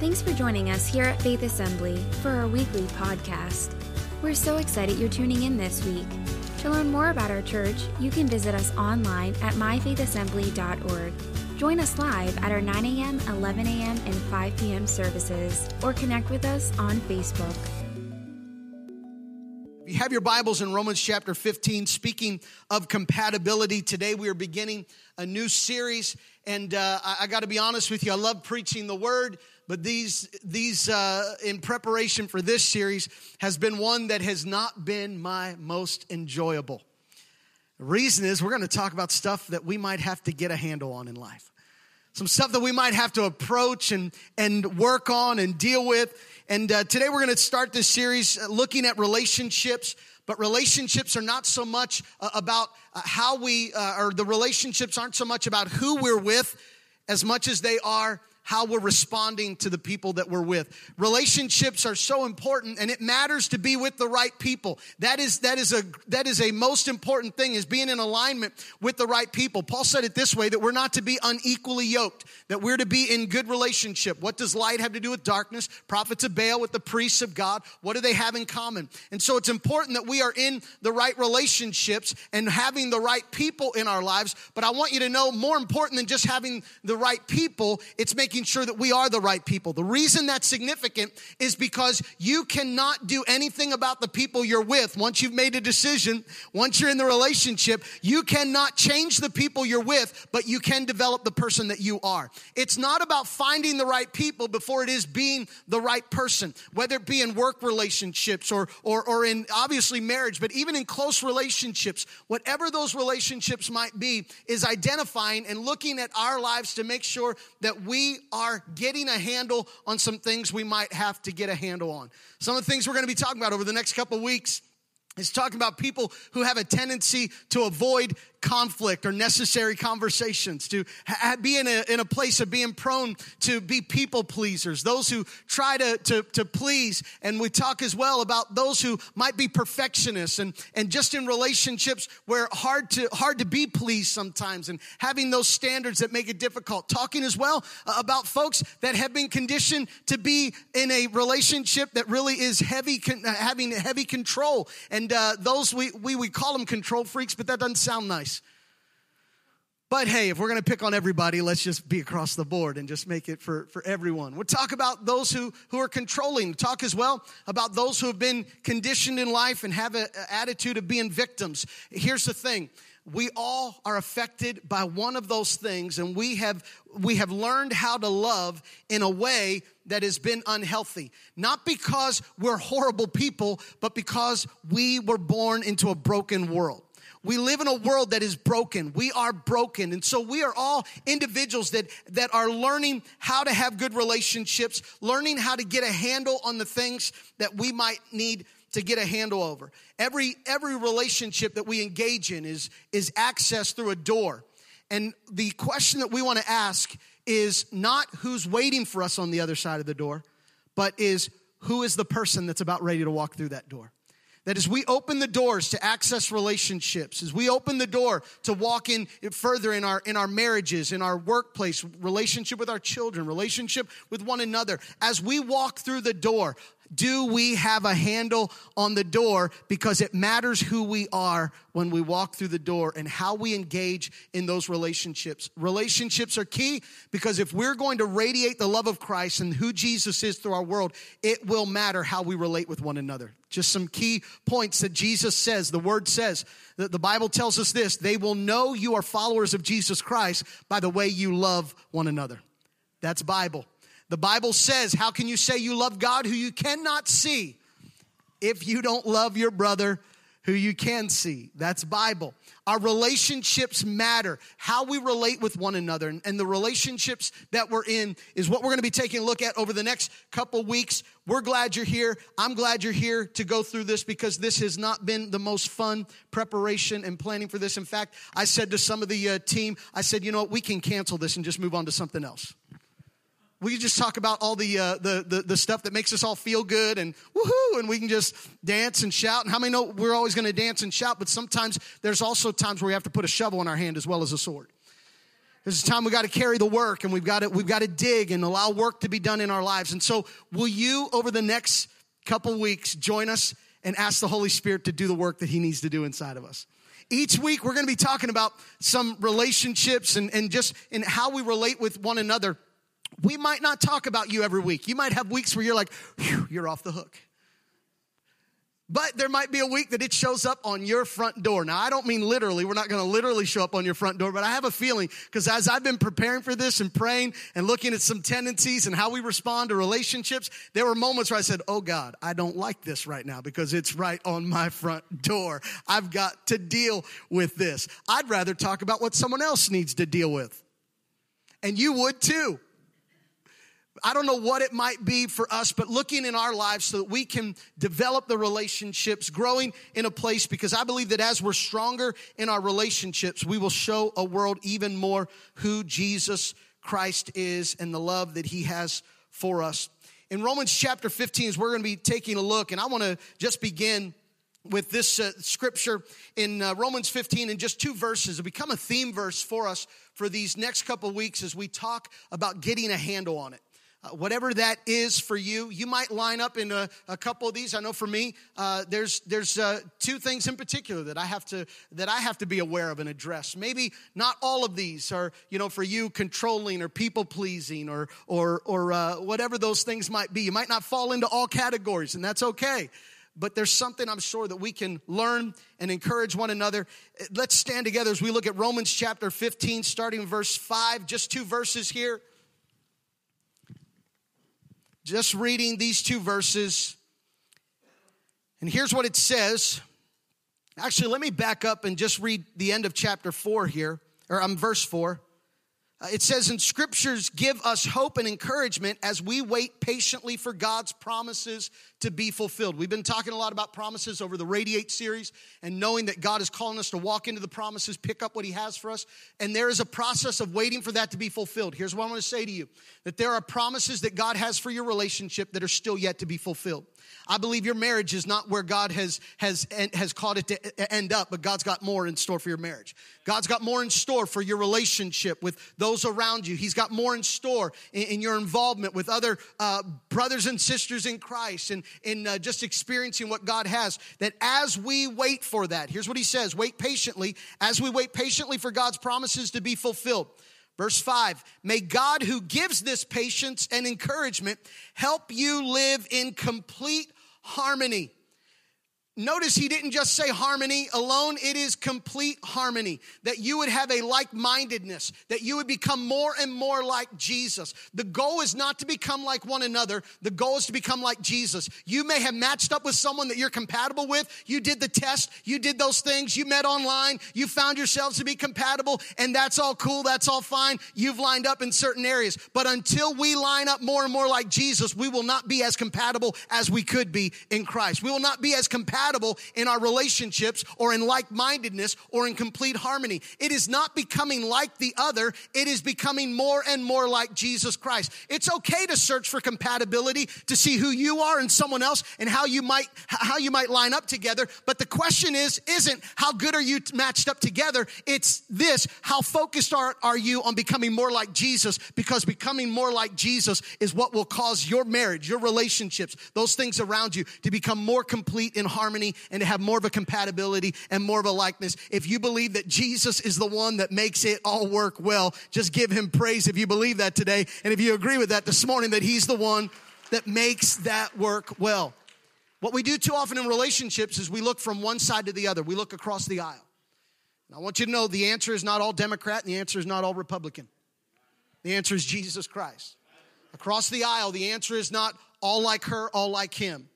Thanks for joining us here at Faith Assembly for our weekly podcast. We're so excited you're tuning in this week. To learn more about our church, you can visit us online at myfaithassembly.org. Join us live at our 9 a.m., 11 a.m., and 5 p.m. services, or connect with us on Facebook. You have your Bibles in Romans chapter 15. Speaking of compatibility, today we are beginning a new series. And uh, I, I got to be honest with you, I love preaching the word, but these, these uh, in preparation for this series, has been one that has not been my most enjoyable. The reason is we're going to talk about stuff that we might have to get a handle on in life. Some stuff that we might have to approach and, and work on and deal with. And uh, today we're going to start this series uh, looking at relationships, but relationships are not so much uh, about uh, how we, uh, or the relationships aren't so much about who we're with as much as they are how we're responding to the people that we're with. Relationships are so important and it matters to be with the right people. That is, that is a, that is a most important thing is being in alignment with the right people. Paul said it this way, that we're not to be unequally yoked, that we're to be in good relationship. What does light have to do with darkness? Prophets of Baal with the priests of God. What do they have in common? And so it's important that we are in the right relationships and having the right people in our lives. But I want you to know more important than just having the right people, it's making making sure that we are the right people. The reason that's significant is because you cannot do anything about the people you're with. Once you've made a decision, once you're in the relationship, you cannot change the people you're with, but you can develop the person that you are. It's not about finding the right people before it is being the right person, whether it be in work relationships or, or, or in obviously marriage, but even in close relationships, whatever those relationships might be, is identifying and looking at our lives to make sure that we are getting a handle on some things we might have to get a handle on. Some of the things we're going to be talking about over the next couple weeks is talking about people who have a tendency to avoid conflict or necessary conversations, to ha- be in a, in a place of being prone to be people pleasers, those who try to, to, to please. And we talk as well about those who might be perfectionists and, and just in relationships where hard to, hard to be pleased sometimes and having those standards that make it difficult. Talking as well uh, about folks that have been conditioned to be in a relationship that really is heavy, having heavy control. And uh, those, we, we, we call them control freaks, but that doesn't sound nice. But hey, if we're going to pick on everybody, let's just be across the board and just make it for, for everyone. We'll talk about those who, who are controlling. Talk as well about those who have been conditioned in life and have an attitude of being victims. Here's the thing. We all are affected by one of those things and we have, we have learned how to love in a way that has been unhealthy. Not because we're horrible people, but because we were born into a broken world. We live in a world that is broken. We are broken. And so we are all individuals that, that are learning how to have good relationships, learning how to get a handle on the things that we might need to get a handle over. Every, every relationship that we engage in is, is accessed through a door. And the question that we want to ask is not who's waiting for us on the other side of the door, but is who is the person that's about ready to walk through that door. That as we open the doors to access relationships, as we open the door to walk in further in our, in our marriages, in our workplace, relationship with our children, relationship with one another, as we walk through the door, do we have a handle on the door? Because it matters who we are when we walk through the door and how we engage in those relationships. Relationships are key because if we're going to radiate the love of Christ and who Jesus is through our world, it will matter how we relate with one another. Just some key points that Jesus says, the word says, that the Bible tells us this they will know you are followers of Jesus Christ by the way you love one another. That's Bible. The Bible says, How can you say you love God who you cannot see if you don't love your brother who you can see? That's Bible. Our relationships matter. How we relate with one another and the relationships that we're in is what we're going to be taking a look at over the next couple weeks. We're glad you're here. I'm glad you're here to go through this because this has not been the most fun preparation and planning for this. In fact, I said to some of the uh, team, I said, you know what, we can cancel this and just move on to something else. We can just talk about all the, uh, the, the, the, stuff that makes us all feel good and woohoo, and we can just dance and shout. And how many know we're always going to dance and shout, but sometimes there's also times where we have to put a shovel in our hand as well as a sword. There's a time we got to carry the work and we've got to, we've got to dig and allow work to be done in our lives. And so, will you, over the next couple weeks, join us and ask the Holy Spirit to do the work that He needs to do inside of us? Each week, we're going to be talking about some relationships and, and just in how we relate with one another. We might not talk about you every week. You might have weeks where you're like, you're off the hook. But there might be a week that it shows up on your front door. Now, I don't mean literally. We're not going to literally show up on your front door, but I have a feeling because as I've been preparing for this and praying and looking at some tendencies and how we respond to relationships, there were moments where I said, Oh God, I don't like this right now because it's right on my front door. I've got to deal with this. I'd rather talk about what someone else needs to deal with. And you would too. I don't know what it might be for us, but looking in our lives so that we can develop the relationships, growing in a place, because I believe that as we're stronger in our relationships, we will show a world even more who Jesus Christ is and the love that he has for us. In Romans chapter 15, we're going to be taking a look, and I want to just begin with this uh, scripture in uh, Romans 15 in just two verses. It'll become a theme verse for us for these next couple weeks as we talk about getting a handle on it. Uh, whatever that is for you, you might line up in a, a couple of these. I know for me, uh, there's there's uh, two things in particular that I have to that I have to be aware of and address. Maybe not all of these are you know for you controlling or people pleasing or or or uh, whatever those things might be. You might not fall into all categories, and that's okay. But there's something I'm sure that we can learn and encourage one another. Let's stand together as we look at Romans chapter 15, starting verse 5, just two verses here just reading these two verses. And here's what it says. Actually, let me back up and just read the end of chapter 4 here, or I'm um, verse 4. Uh, it says, in scriptures give us hope and encouragement as we wait patiently for God's promises to be fulfilled. We've been talking a lot about promises over the Radiate series and knowing that God is calling us to walk into the promises, pick up what He has for us. And there is a process of waiting for that to be fulfilled. Here's what I want to say to you that there are promises that God has for your relationship that are still yet to be fulfilled. I believe your marriage is not where God has, has, has called it to end up, but God's got more in store for your marriage. God's got more in store for your relationship with those around you. He's got more in store in, in your involvement with other uh, brothers and sisters in Christ and in uh, just experiencing what God has. That as we wait for that, here's what he says wait patiently, as we wait patiently for God's promises to be fulfilled. Verse 5 May God, who gives this patience and encouragement, help you live in complete harmony Notice he didn't just say harmony alone, it is complete harmony. That you would have a like mindedness, that you would become more and more like Jesus. The goal is not to become like one another, the goal is to become like Jesus. You may have matched up with someone that you're compatible with. You did the test, you did those things, you met online, you found yourselves to be compatible, and that's all cool, that's all fine. You've lined up in certain areas. But until we line up more and more like Jesus, we will not be as compatible as we could be in Christ. We will not be as compatible compatible in our relationships or in like mindedness or in complete harmony. It is not becoming like the other, it is becoming more and more like Jesus Christ. It's okay to search for compatibility to see who you are and someone else and how you might how you might line up together, but the question is isn't how good are you matched up together? It's this, how focused are, are you on becoming more like Jesus because becoming more like Jesus is what will cause your marriage, your relationships, those things around you to become more complete in harmony harmony and to have more of a compatibility and more of a likeness. If you believe that Jesus is the one that makes it all work well, just give him praise if you believe that today. And if you agree with that this morning, that he's the one that makes that work well. What we do too often in relationships is we look from one side to the other, we look across the aisle. And I want you to know the answer is not all Democrat and the answer is not all Republican. The answer is Jesus Christ. Across the aisle, the answer is not all like her, all like him.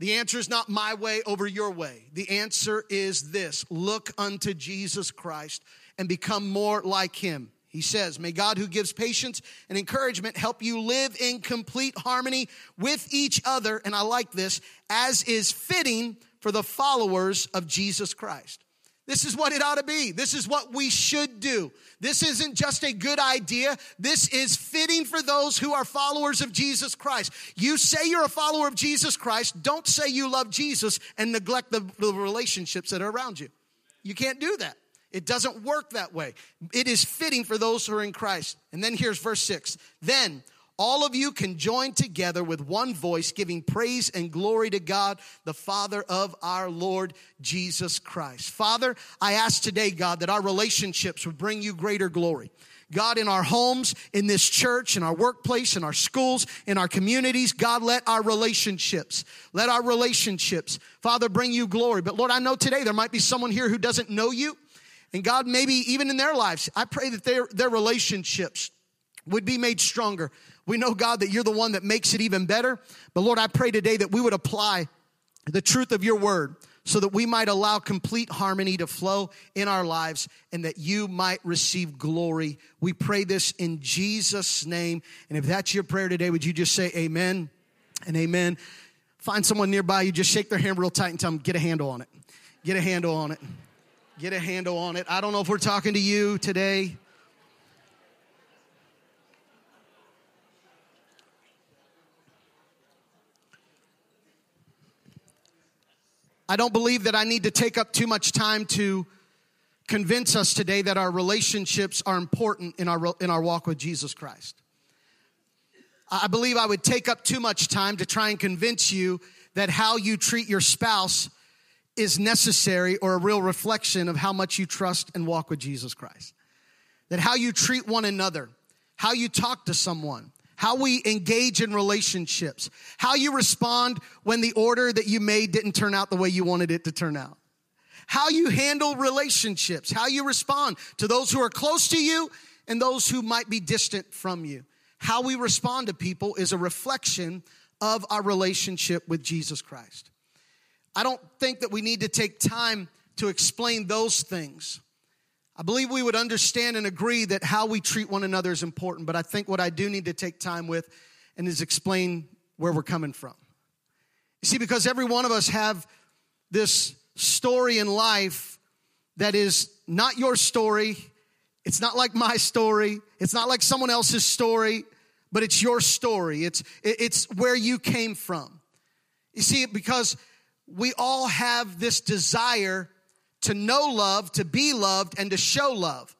The answer is not my way over your way. The answer is this look unto Jesus Christ and become more like him. He says, May God, who gives patience and encouragement, help you live in complete harmony with each other. And I like this, as is fitting for the followers of Jesus Christ. This is what it ought to be. This is what we should do. This isn't just a good idea. This is fitting for those who are followers of Jesus Christ. You say you're a follower of Jesus Christ. Don't say you love Jesus and neglect the, the relationships that are around you. You can't do that. It doesn't work that way. It is fitting for those who are in Christ. And then here's verse six. Then all of you can join together with one voice, giving praise and glory to God, the Father of our Lord Jesus Christ. Father, I ask today, God, that our relationships would bring you greater glory. God, in our homes, in this church, in our workplace, in our schools, in our communities, God, let our relationships, let our relationships, Father, bring you glory. But Lord, I know today there might be someone here who doesn't know you. And God, maybe even in their lives, I pray that their, their relationships would be made stronger. We know, God, that you're the one that makes it even better. But Lord, I pray today that we would apply the truth of your word so that we might allow complete harmony to flow in our lives and that you might receive glory. We pray this in Jesus' name. And if that's your prayer today, would you just say amen and amen? Find someone nearby you, just shake their hand real tight and tell them, get a handle on it. Get a handle on it. Get a handle on it. I don't know if we're talking to you today. I don't believe that I need to take up too much time to convince us today that our relationships are important in our, in our walk with Jesus Christ. I believe I would take up too much time to try and convince you that how you treat your spouse is necessary or a real reflection of how much you trust and walk with Jesus Christ. That how you treat one another, how you talk to someone, how we engage in relationships, how you respond when the order that you made didn't turn out the way you wanted it to turn out, how you handle relationships, how you respond to those who are close to you and those who might be distant from you. How we respond to people is a reflection of our relationship with Jesus Christ. I don't think that we need to take time to explain those things. I believe we would understand and agree that how we treat one another is important, but I think what I do need to take time with and is explain where we're coming from. You see, because every one of us have this story in life that is not your story. It's not like my story. It's not like someone else's story, but it's your story. It's, it's where you came from. You see, because we all have this desire to know love, to be loved, and to show love.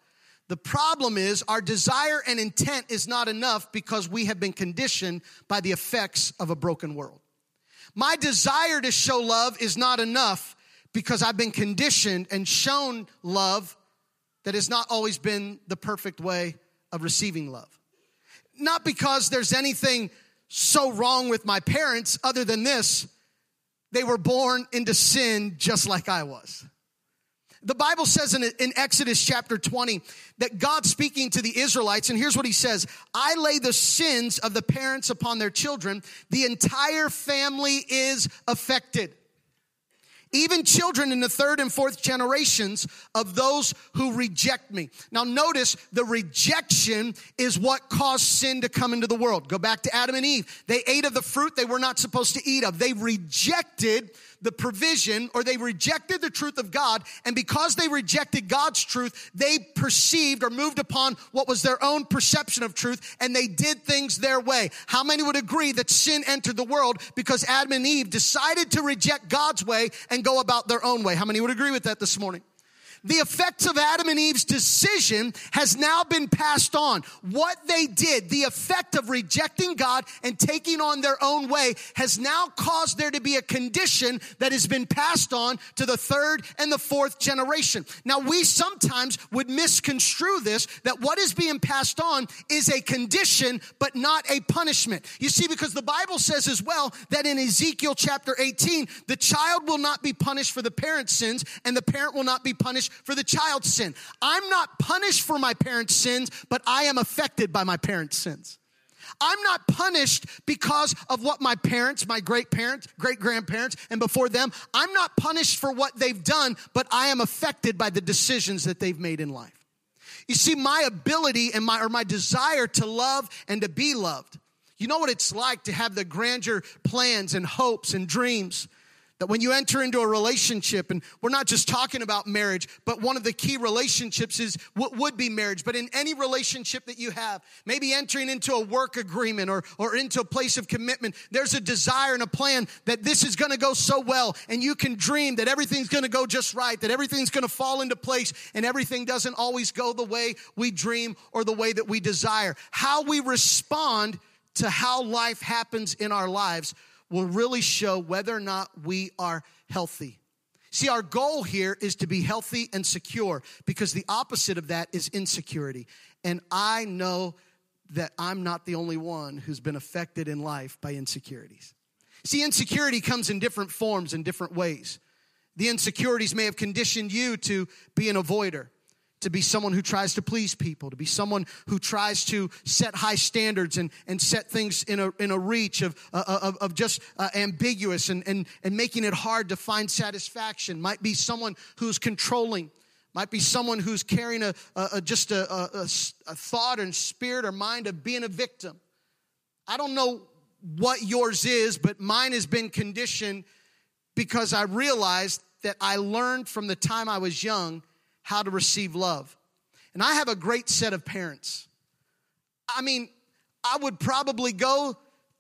The problem is our desire and intent is not enough because we have been conditioned by the effects of a broken world. My desire to show love is not enough because I've been conditioned and shown love that has not always been the perfect way of receiving love. Not because there's anything so wrong with my parents other than this, they were born into sin just like I was. The Bible says in, in Exodus chapter 20 that God speaking to the Israelites, and here's what he says I lay the sins of the parents upon their children. The entire family is affected even children in the third and fourth generations of those who reject me. Now, notice the rejection is what caused sin to come into the world. Go back to Adam and Eve. They ate of the fruit they were not supposed to eat of. They rejected the provision or they rejected the truth of God. And because they rejected God's truth, they perceived or moved upon what was their own perception of truth and they did things their way. How many would agree that sin entered the world because Adam and Eve decided to reject God's way and go about their own way? How many would agree with that this morning? The effects of Adam and Eve's decision has now been passed on. What they did, the effect of rejecting God and taking on their own way has now caused there to be a condition that has been passed on to the third and the fourth generation. Now we sometimes would misconstrue this that what is being passed on is a condition but not a punishment. You see, because the Bible says as well that in Ezekiel chapter 18, the child will not be punished for the parent's sins and the parent will not be punished for the child's sin. I'm not punished for my parents' sins, but I am affected by my parents' sins. I'm not punished because of what my parents, my great parents, great grandparents, and before them, I'm not punished for what they've done, but I am affected by the decisions that they've made in life. You see, my ability and my, or my desire to love and to be loved. You know what it's like to have the grandeur plans and hopes and dreams That when you enter into a relationship, and we're not just talking about marriage, but one of the key relationships is what would be marriage. But in any relationship that you have, maybe entering into a work agreement or, or into a place of commitment, there's a desire and a plan that this is gonna go so well. And you can dream that everything's gonna go just right, that everything's gonna fall into place, and everything doesn't always go the way we dream or the way that we desire. How we respond to how life happens in our lives will really show whether or not we are healthy. See, our goal here is to be healthy and secure because the opposite of that is insecurity. And I know that I'm not the only one who's been affected in life by insecurities. See, insecurity comes in different forms and different ways. The insecurities may have conditioned you to be an avoider to be someone who tries to please people, to be someone who tries to set high standards and, and set things in a, in a reach of, uh, of, of just uh, ambiguous and, and, and making it hard to find satisfaction. Might be someone who's controlling. Might be someone who's carrying a, a, a just a, a thought and spirit or mind of being a victim. I don't know what yours is, but mine has been conditioned because I realized that I learned from the time I was young how to receive love. And I have a great set of parents. I mean, I would probably go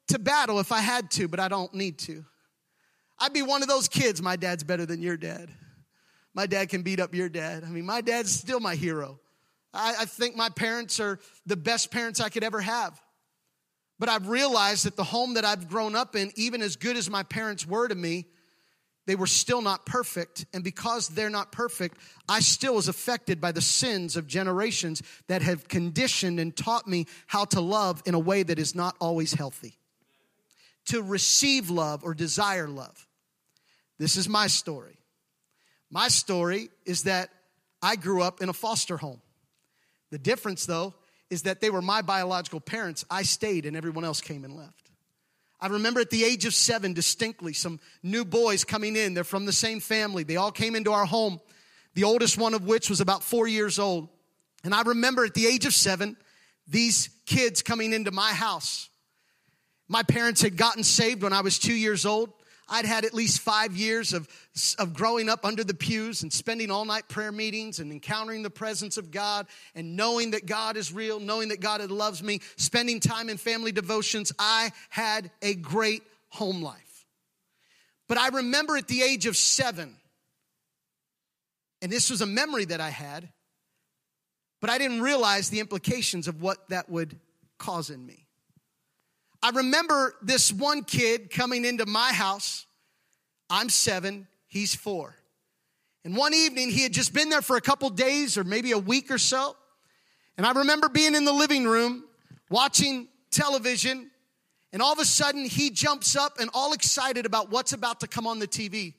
to battle if I had to, but I don't need to. I'd be one of those kids, my dad's better than your dad. My dad can beat up your dad. I mean, my dad's still my hero. I, I think my parents are the best parents I could ever have. But I've realized that the home that I've grown up in, even as good as my parents were to me, they were still not perfect. And because they're not perfect, I still was affected by the sins of generations that have conditioned and taught me how to love in a way that is not always healthy. To receive love or desire love. This is my story. My story is that I grew up in a foster home. The difference, though, is that they were my biological parents. I stayed and everyone else came and left. I remember at the age of seven distinctly some new boys coming in. They're from the same family. They all came into our home, the oldest one of which was about four years old. And I remember at the age of seven, these kids coming into my house. My parents had gotten saved when I was two years old. I'd had at least five years of, of growing up under the pews and spending all night prayer meetings and encountering the presence of God and knowing that God is real, knowing that God loves me, spending time in family devotions. I had a great home life. But I remember at the age of seven, and this was a memory that I had, but I didn't realize the implications of what that would cause in me. I remember this one kid coming into my house. I'm seven, he's four. And one evening, he had just been there for a couple days or maybe a week or so. And I remember being in the living room watching television, and all of a sudden, he jumps up and all excited about what's about to come on the TV.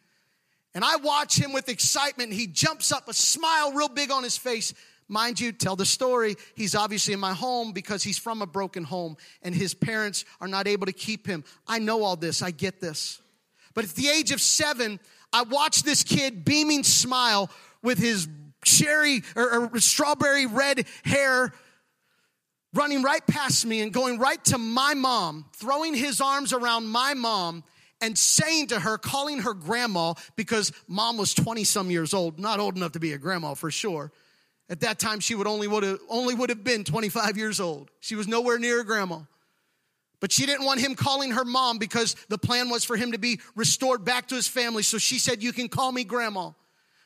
And I watch him with excitement. He jumps up, a smile real big on his face. Mind you, tell the story. He's obviously in my home because he's from a broken home and his parents are not able to keep him. I know all this, I get this. But at the age of seven, I watched this kid beaming smile with his cherry or, or strawberry red hair running right past me and going right to my mom, throwing his arms around my mom and saying to her, calling her grandma, because mom was 20 some years old, not old enough to be a grandma for sure at that time, she would only would have only would have been 25 years old. She was nowhere near a grandma. But she didn't want him calling her mom because the plan was for him to be restored back to his family. So she said, You can call me grandma.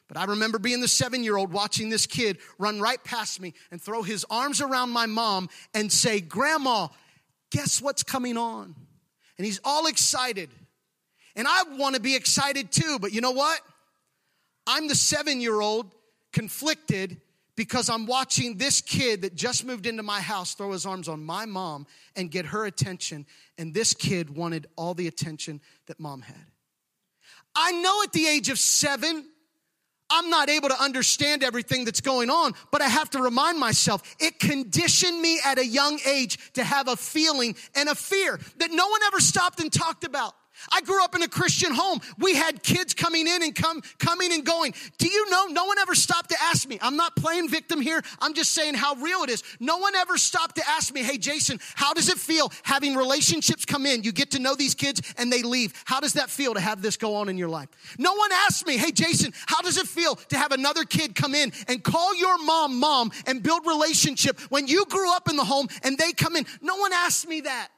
But I remember being the seven year old watching this kid run right past me and throw his arms around my mom and say, Grandma, guess what's coming on? And he's all excited. And I want to be excited too, but you know what? I'm the seven year old conflicted because I'm watching this kid that just moved into my house throw his arms on my mom and get her attention. And this kid wanted all the attention that mom had. I know at the age of seven, I'm not able to understand everything that's going on, but I have to remind myself it conditioned me at a young age to have a feeling and a fear that no one ever stopped and talked about. I grew up in a Christian home. We had kids coming in and come, coming and going. Do you know no one ever stopped to ask me? I'm not playing victim here. I'm just saying how real it is. No one ever stopped to ask me, hey, Jason, how does it feel having relationships come in? You get to know these kids and they leave. How does that feel to have this go on in your life? No one asked me, hey, Jason, how does it feel to have another kid come in and call your mom mom and build relationship when you grew up in the home and they come in? No one asked me that.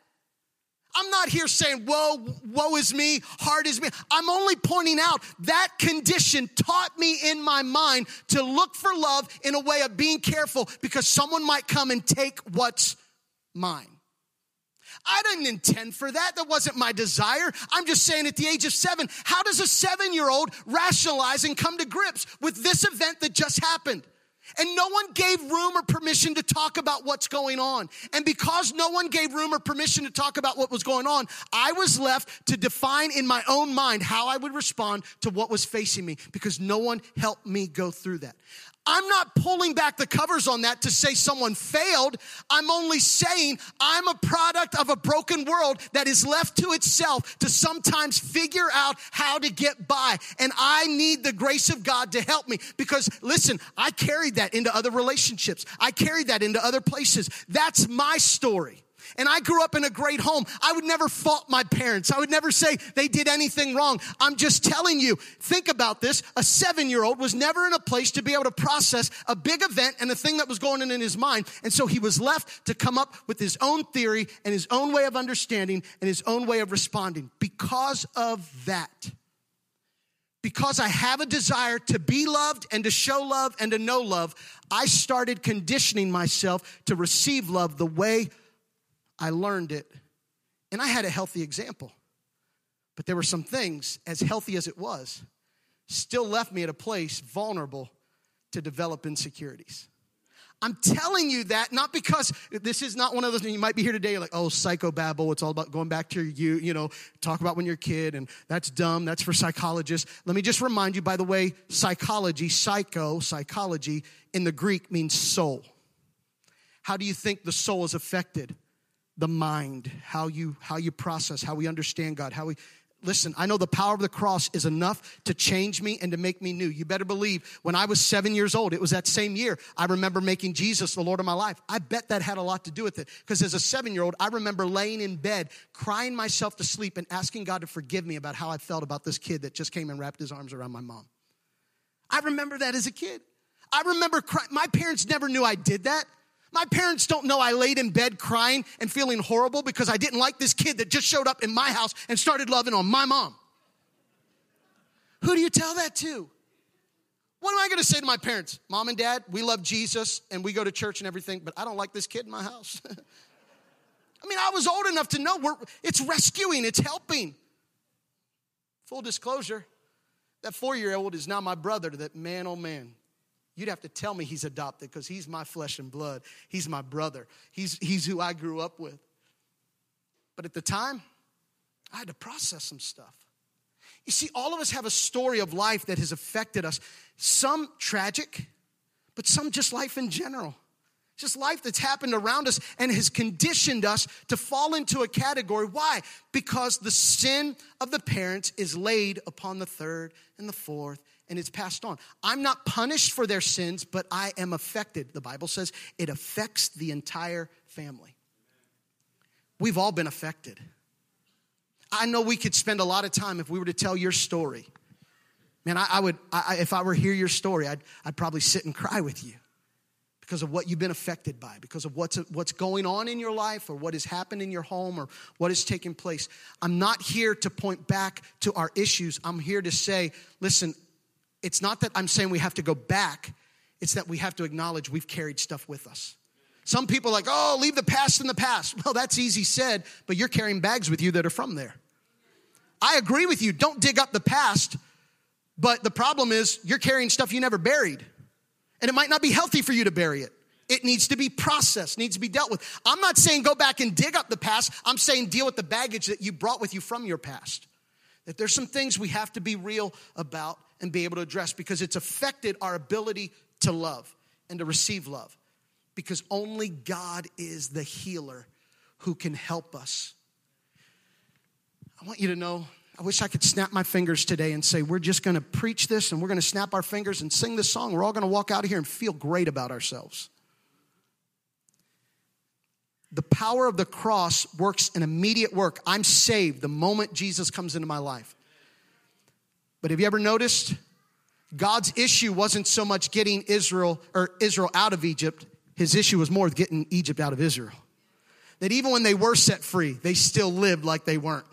I'm not here saying, woe, woe is me, hard is me. I'm only pointing out that condition taught me in my mind to look for love in a way of being careful because someone might come and take what's mine. I didn't intend for that. That wasn't my desire. I'm just saying at the age of seven, how does a seven year old rationalize and come to grips with this event that just happened? And no one gave room or permission to talk about what's going on. And because no one gave room or permission to talk about what was going on, I was left to define in my own mind how I would respond to what was facing me because no one helped me go through that. I'm not pulling back the covers on that to say someone failed. I'm only saying I'm a product of a broken world that is left to itself to sometimes figure out how to get by. And I need the grace of God to help me because listen, I carried that into other relationships. I carried that into other places. That's my story and I grew up in a great home, I would never fault my parents. I would never say they did anything wrong. I'm just telling you, think about this. A seven year old was never in a place to be able to process a big event and a thing that was going on in his mind. And so he was left to come up with his own theory and his own way of understanding and his own way of responding. Because of that, because I have a desire to be loved and to show love and to know love, I started conditioning myself to receive love the way I learned it, and I had a healthy example. But there were some things, as healthy as it was, still left me at a place vulnerable to develop insecurities. I'm telling you that not because this is not one of those you might be here today like oh psychobabble it's all about going back to you you know talk about when you're a kid and that's dumb that's for psychologists let me just remind you by the way psychology psycho psychology in the Greek means soul how do you think the soul is affected the mind, how you how you process, how we understand God, how we Listen, I know the power of the cross is enough to change me and to make me new. You better believe when I was seven years old, it was that same year, I remember making Jesus the Lord of my life. I bet that had a lot to do with it. Because as a seven year old, I remember laying in bed, crying myself to sleep, and asking God to forgive me about how I felt about this kid that just came and wrapped his arms around my mom. I remember that as a kid. I remember cry- my parents never knew I did that. My parents don't know I laid in bed crying and feeling horrible because I didn't like this kid that just showed up in my house and started loving on my mom. Who do you tell that to? What am I going to say to my parents? Mom and dad, we love Jesus and we go to church and everything, but I don't like this kid in my house. I mean, I was old enough to know we're, it's rescuing, it's helping. Full disclosure, that four year old is now my brother, that man, oh man. You'd have to tell me he's adopted because he's my flesh and blood. He's my brother. He's, he's who I grew up with. But at the time, I had to process some stuff. You see, all of us have a story of life that has affected us. Some tragic, but some just life in general. Just life that's happened around us and has conditioned us to fall into a category. Why? Because the sin of the parents is laid upon the third and the fourth and it's passed on. I'm not punished for their sins, but I am affected. The Bible says it affects the entire family. We've all been affected. I know we could spend a lot of time if we were to tell your story. Man, I, I would, I, if I were to hear your story, I'd, I'd probably sit and cry with you because of what you've been affected by, because of what's, what's going on in your life or what has happened in your home or what has taken place. I'm not here to point back to our issues. I'm here to say, listen, it's not that I'm saying we have to go back, it's that we have to acknowledge we've carried stuff with us. Some people are like, oh, leave the past in the past. Well, that's easy said, but you're carrying bags with you that are from there. I agree with you. Don't dig up the past, but the problem is you're carrying stuff you never buried. And it might not be healthy for you to bury it. It needs to be processed, needs to be dealt with. I'm not saying go back and dig up the past. I'm saying deal with the baggage that you brought with you from your past. That there's some things we have to be real about and be able to address because it's affected our ability to love and to receive love. Because only God is the healer who can help us. I want you to know I wish I could snap my fingers today and say, we're just to preach this and we're to snap our fingers and sing this song. We're all to walk out of here and feel great about ourselves. The power of the cross works an immediate work. I'm saved the moment Jesus comes into my life. But have you ever noticed God's issue wasn't so much getting Israel or Israel out of Egypt, his issue was more getting Egypt out of Israel. That even when they were set free, they still lived like they weren't.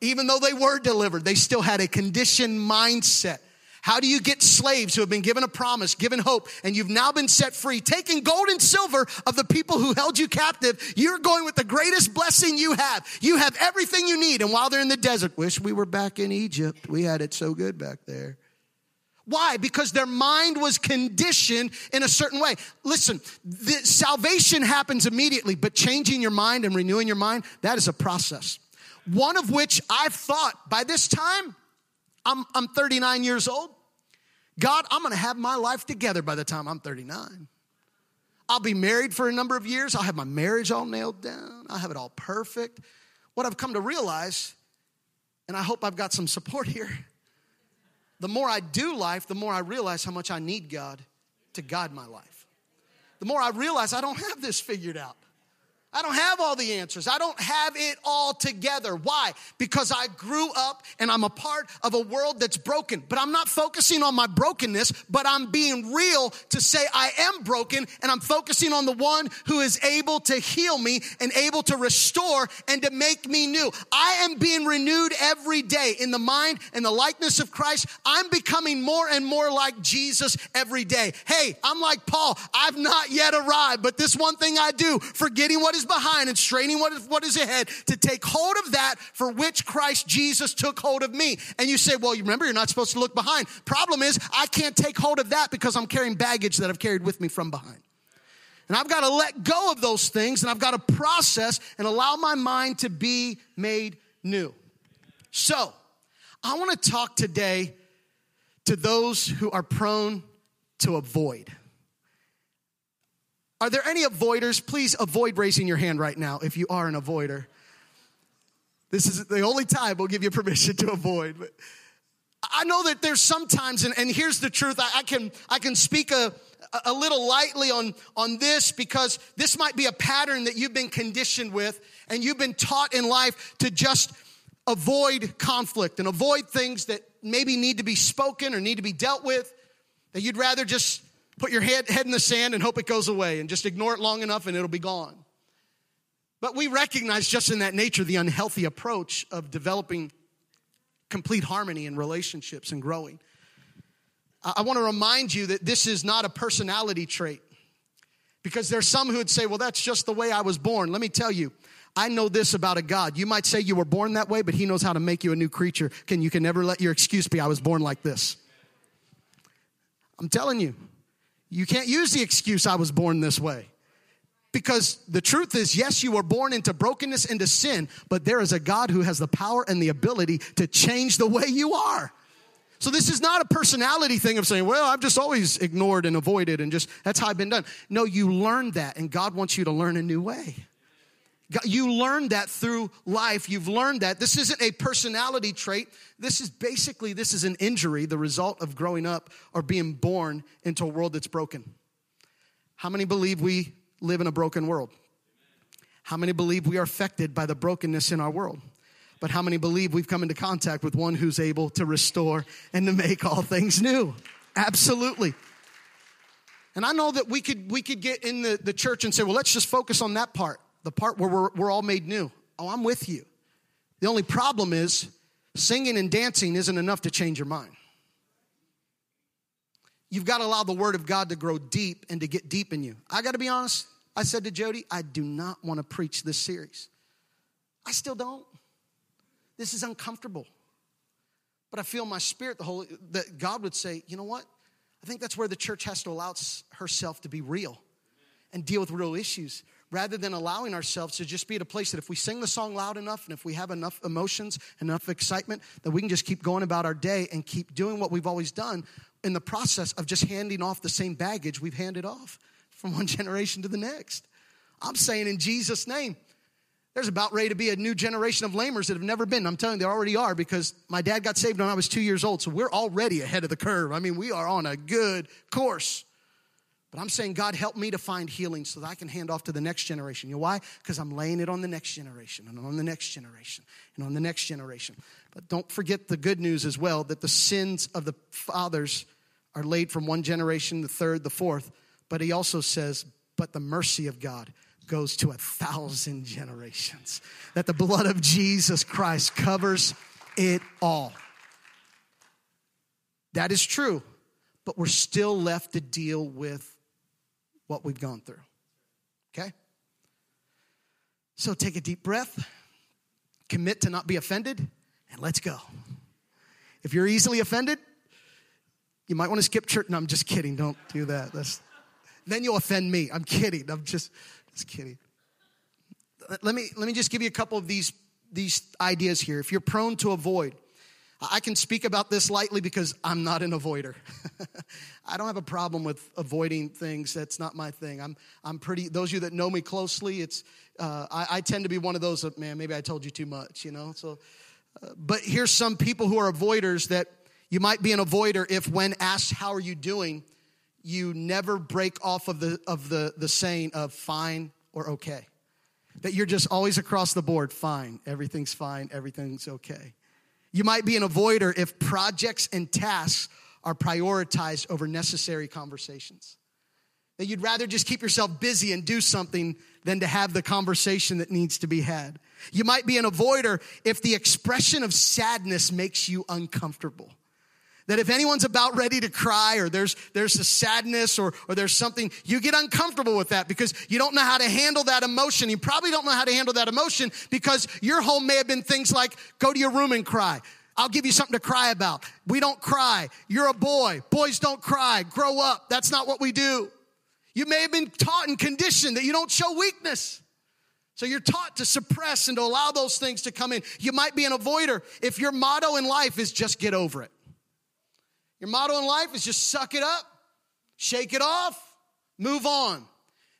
Even though they were delivered, they still had a conditioned mindset. How do you get slaves who have been given a promise, given hope, and you've now been set free, taking gold and silver of the people who held you captive? You're going with the greatest blessing you have. You have everything you need. And while they're in the desert, wish we were back in Egypt. We had it so good back there. Why? Because their mind was conditioned in a certain way. Listen, salvation happens immediately, but changing your mind and renewing your mind, that is a process one of which I've thought by this time, I'm, I'm 39 years old. God, I'm gonna have my life together by the time I'm 39. I'll be married for a number of years. I'll have my marriage all nailed down. I'll have it all perfect. What I've come to realize, and I hope I've got some support here, the more I do life, the more I realize how much I need God to guide my life. The more I realize I don't have this figured out. I don't have all the answers. I don't have it all together. Why? Because I grew up and I'm a part of a world that's broken. But I'm not focusing on my brokenness, but I'm being real to say I am broken and I'm focusing on the one who is able to heal me and able to restore and to make me new. I am being renewed every day in the mind and the likeness of Christ. I'm becoming more and more like Jesus every day. Hey, I'm like Paul. I've not yet arrived, but this one thing I do, forgetting what behind and straining what is, what is ahead to take hold of that for which Christ Jesus took hold of me. And you say, well, you remember, you're not supposed to look behind. Problem is, I can't take hold of that because I'm carrying baggage that I've carried with me from behind. And I've got to let go of those things and I've got to process and allow my mind to be made new. So, I want to talk today to those who are prone to avoid. Are there any avoiders? Please avoid raising your hand right now if you are an avoider. This is the only time we'll give you permission to avoid. But I know that there's sometimes, and, and here's the truth, I, I, can, I can speak a, a little lightly on, on this because this might be a pattern that you've been conditioned with and you've been taught in life to just avoid conflict and avoid things that maybe need to be spoken or need to be dealt with, that you'd rather just put your head, head in the sand and hope it goes away and just ignore it long enough and it'll be gone. But we recognize just in that nature the unhealthy approach of developing complete harmony in relationships and growing. I, I want to remind you that this is not a personality trait because there's some who would say, well, that's just the way I was born. Let me tell you, I know this about a God. You might say you were born that way, but He knows how to make you a new creature. Can you can never let your excuse be I was born like this. I'm telling you, you can't use the excuse, I was born this way. Because the truth is, yes, you were born into brokenness, into sin, but there is a God who has the power and the ability to change the way you are. So this is not a personality thing of saying, well, I've just always ignored and avoided and just, that's how I've been done. No, you learned that and God wants you to learn a new way. You learned that through life. You've learned that. This isn't a personality trait. This is basically, this is an injury, the result of growing up or being born into a world that's broken. How many believe we live in a broken world? How many believe we are affected by the brokenness in our world? But how many believe we've come into contact with one who's able to restore and to make all things new? Absolutely. And I know that we could, we could get in the, the church and say, well, let's just focus on that part the part where we're, we're all made new. Oh, I'm with you. The only problem is singing and dancing isn't enough to change your mind. You've got to allow the word of God to grow deep and to get deep in you. I got to be honest. I said to Jody, I do not want to preach this series. I still don't. This is uncomfortable. But I feel my spirit, the Holy, that God would say, you know what? I think that's where the church has to allow herself to be real and deal with real issues rather than allowing ourselves to just be at a place that if we sing the song loud enough and if we have enough emotions, enough excitement, that we can just keep going about our day and keep doing what we've always done in the process of just handing off the same baggage we've handed off from one generation to the next. I'm saying in Jesus' name, There's about ready to be a new generation of lamers that have never been. I'm telling you, they already are because my dad got saved when I was two years old. So we're already ahead of the curve. I mean, we are on a good course. But I'm saying, God, help me to find healing so that I can hand off to the next generation. You know why? Because I'm laying it on the next generation and on the next generation and on the next generation. But don't forget the good news as well that the sins of the fathers are laid from one generation, the third, the fourth. But he also says, but the mercy of God goes to a thousand generations. That the blood of Jesus Christ covers it all. That is true, but we're still left to deal with what we've gone through. Okay? So take a deep breath, commit to not be offended, and let's go. If you're easily offended, you might want to skip church. No, I'm just kidding. Don't do that. That's, then you'll offend me. I'm kidding. I'm just, just kidding. Let me, let me just give you a couple of these, these ideas here. If you're prone to avoid, I can speak about this lightly because I'm not an avoider. I don't have a problem with avoiding things. That's not my thing. I'm, I'm pretty, those of you that know me closely, it's, uh, I, I, tend to be one of those that, man, maybe I told you too much, you know? So, uh, but here's some people who are avoiders that you might be an avoider if when asked, how are you doing? You never break off of the, of the, the saying of fine or okay. That you're just always across the board, fine, everything's fine, everything's okay. You might be an avoider if projects and tasks are prioritized over necessary conversations. That you'd rather just keep yourself busy and do something than to have the conversation that needs to be had. You might be an avoider if the expression of sadness makes you uncomfortable. That if anyone's about ready to cry or there's, there's a sadness or, or there's something, you get uncomfortable with that because you don't know how to handle that emotion. You probably don't know how to handle that emotion because your home may have been things like go to your room and cry. I'll give you something to cry about. We don't cry. You're a boy. Boys don't cry. Grow up. That's not what we do. You may have been taught and conditioned that you don't show weakness. So you're taught to suppress and to allow those things to come in. You might be an avoider if your motto in life is just get over it. Your motto in life is just suck it up, shake it off, move on.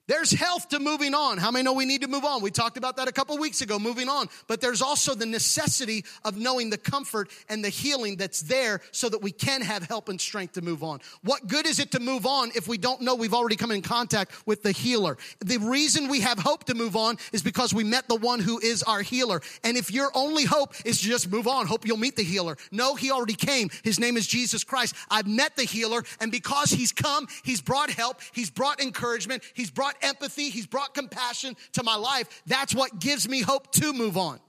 There's health to moving on. How many know we need to move on? We talked about that a couple weeks ago, moving on. But there's also the necessity of knowing the comfort and the healing that's there so that we can have help and strength to move on. What good is it to move on if we don't know we've already come in contact with the healer? The reason we have hope to move on is because we met the one who is our healer. And if your only hope is to just move on, hope you'll meet the healer. No, he already came. His name is Jesus Christ. I've met the healer, and because he's come, he's brought help, he's brought encouragement, he's brought brought empathy, He's brought compassion to my life. That's what gives me hope to move on.